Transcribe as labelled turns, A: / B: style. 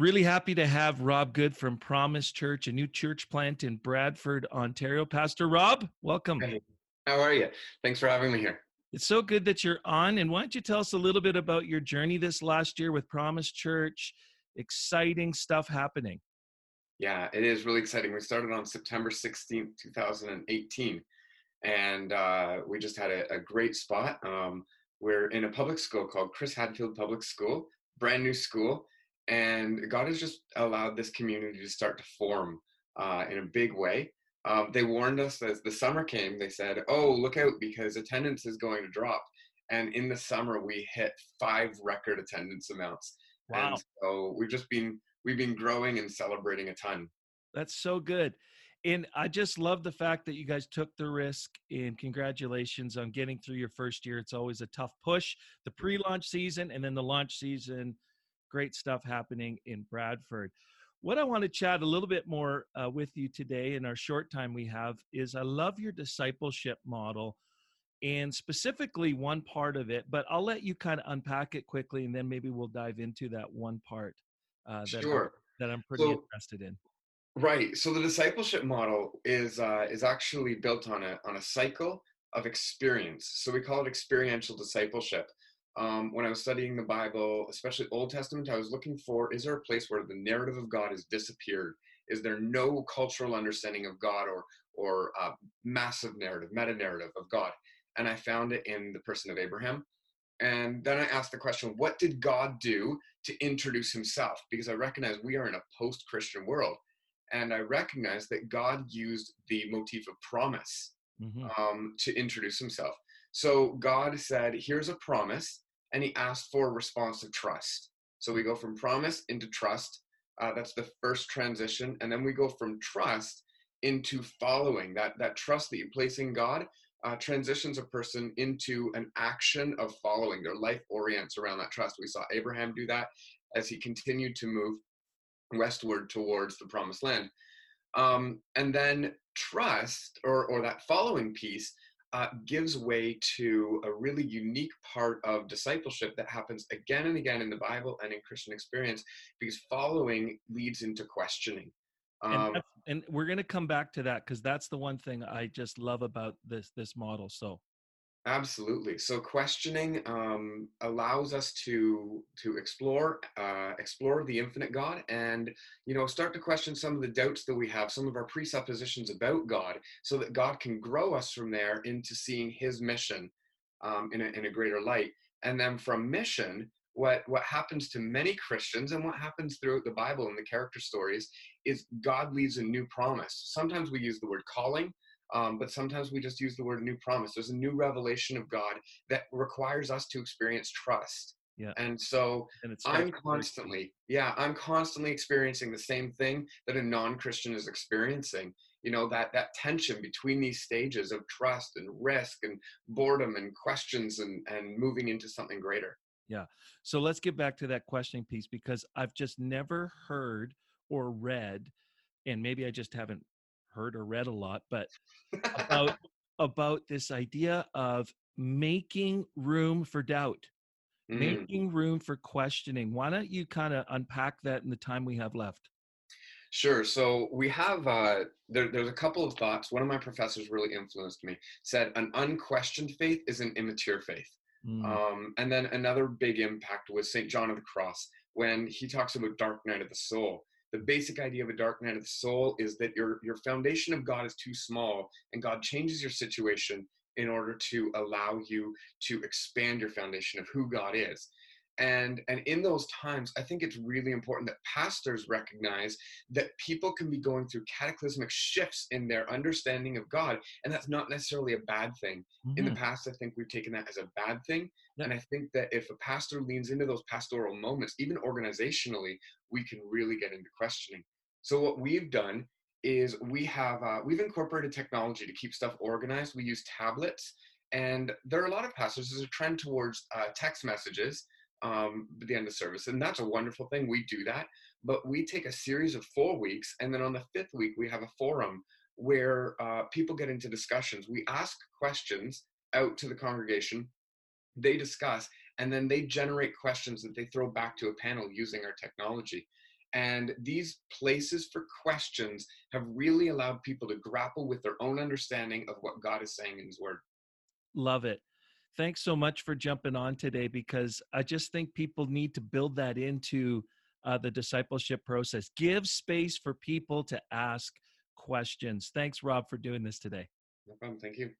A: Really happy to have Rob Good from Promise Church, a new church plant in Bradford, Ontario. Pastor Rob, welcome.
B: Hey, how are you? Thanks for having me here.
A: It's so good that you're on. And why don't you tell us a little bit about your journey this last year with Promise Church? Exciting stuff happening.
B: Yeah, it is really exciting. We started on September 16th, 2018, and uh, we just had a, a great spot. Um, we're in a public school called Chris Hadfield Public School, brand new school and God has just allowed this community to start to form uh, in a big way. Um, they warned us as the summer came. They said, "Oh, look out because attendance is going to drop." And in the summer, we hit five record attendance amounts.
A: Wow!
B: And so we've just been we've been growing and celebrating a ton.
A: That's so good. And I just love the fact that you guys took the risk and congratulations on getting through your first year. It's always a tough push, the pre launch season and then the launch season great stuff happening in Bradford. What I want to chat a little bit more uh, with you today in our short time we have is I love your discipleship model and specifically one part of it, but I'll let you kind of unpack it quickly and then maybe we'll dive into that one part uh, that,
B: sure.
A: I'm, that I'm pretty
B: so,
A: interested in.
B: Right. So the discipleship model is uh, is actually built on a on a cycle of experience. So we call it experiential discipleship um, when I was studying the Bible, especially Old Testament, I was looking for is there a place where the narrative of God has disappeared? Is there no cultural understanding of God or or uh, massive narrative, meta narrative of God? And I found it in the person of Abraham. And then I asked the question, what did God do to introduce himself? Because I recognize we are in a post Christian world. And I recognize that God used the motif of promise mm-hmm. um, to introduce himself. So God said, Here's a promise, and He asked for a response of trust. So we go from promise into trust. Uh, that's the first transition. And then we go from trust into following. That, that trust that you place in God uh, transitions a person into an action of following. Their life orients around that trust. We saw Abraham do that as he continued to move westward towards the promised land. Um, and then trust, or, or that following piece, uh, gives way to a really unique part of discipleship that happens again and again in the Bible and in Christian experience because following leads into questioning.
A: Um, and, and, we're going to come back to that because that's the one thing I just love about this this model. So
B: Absolutely. So questioning um, allows us to to explore uh, explore the infinite God, and you know start to question some of the doubts that we have, some of our presuppositions about God, so that God can grow us from there into seeing His mission um, in a in a greater light. And then from mission, what what happens to many Christians and what happens throughout the Bible and the character stories is God leaves a new promise. Sometimes we use the word calling um, but sometimes we just use the word new promise. There's a new revelation of God that requires us to experience trust.
A: Yeah.
B: And so and I'm constantly, yeah, I'm constantly experiencing the same thing that a non-Christian is experiencing. You know, that that tension between these stages of trust and risk and boredom and questions and and moving into something greater.
A: Yeah. So let's get back to that questioning piece because I've just never heard or read, and maybe I just haven't heard or read a lot, but about about this idea of making room for doubt, mm. making room for questioning. Why don't you kind of unpack that in the time we have left?
B: Sure. So we have uh, there, there's a couple of thoughts. One of my professors really influenced me. Said an unquestioned faith is an immature faith. Mm. Um, and then another big impact was Saint John of the Cross when he talks about dark night of the soul the basic idea of a dark night of the soul is that your your foundation of God is too small, and God changes your situation in order to allow you to expand your foundation of who God is and and in those times i think it's really important that pastors recognize that people can be going through cataclysmic shifts in their understanding of god and that's not necessarily a bad thing mm-hmm. in the mm-hmm. past i think we've taken that as a bad thing yeah. and i think that if a pastor leans into those pastoral moments even organizationally we can really get into questioning so what we've done is we have uh, we've incorporated technology to keep stuff organized we use tablets and there are a lot of pastors there's a trend towards uh, text messages um, the end of service. And that's a wonderful thing. We do that. But we take a series of four weeks, and then on the fifth week, we have a forum where uh, people get into discussions. We ask questions out to the congregation, they discuss, and then they generate questions that they throw back to a panel using our technology. And these places for questions have really allowed people to grapple with their own understanding of what God is saying in His Word.
A: Love it. Thanks so much for jumping on today because I just think people need to build that into uh, the discipleship process. Give space for people to ask questions. Thanks, Rob, for doing this today.
B: No problem. Thank you.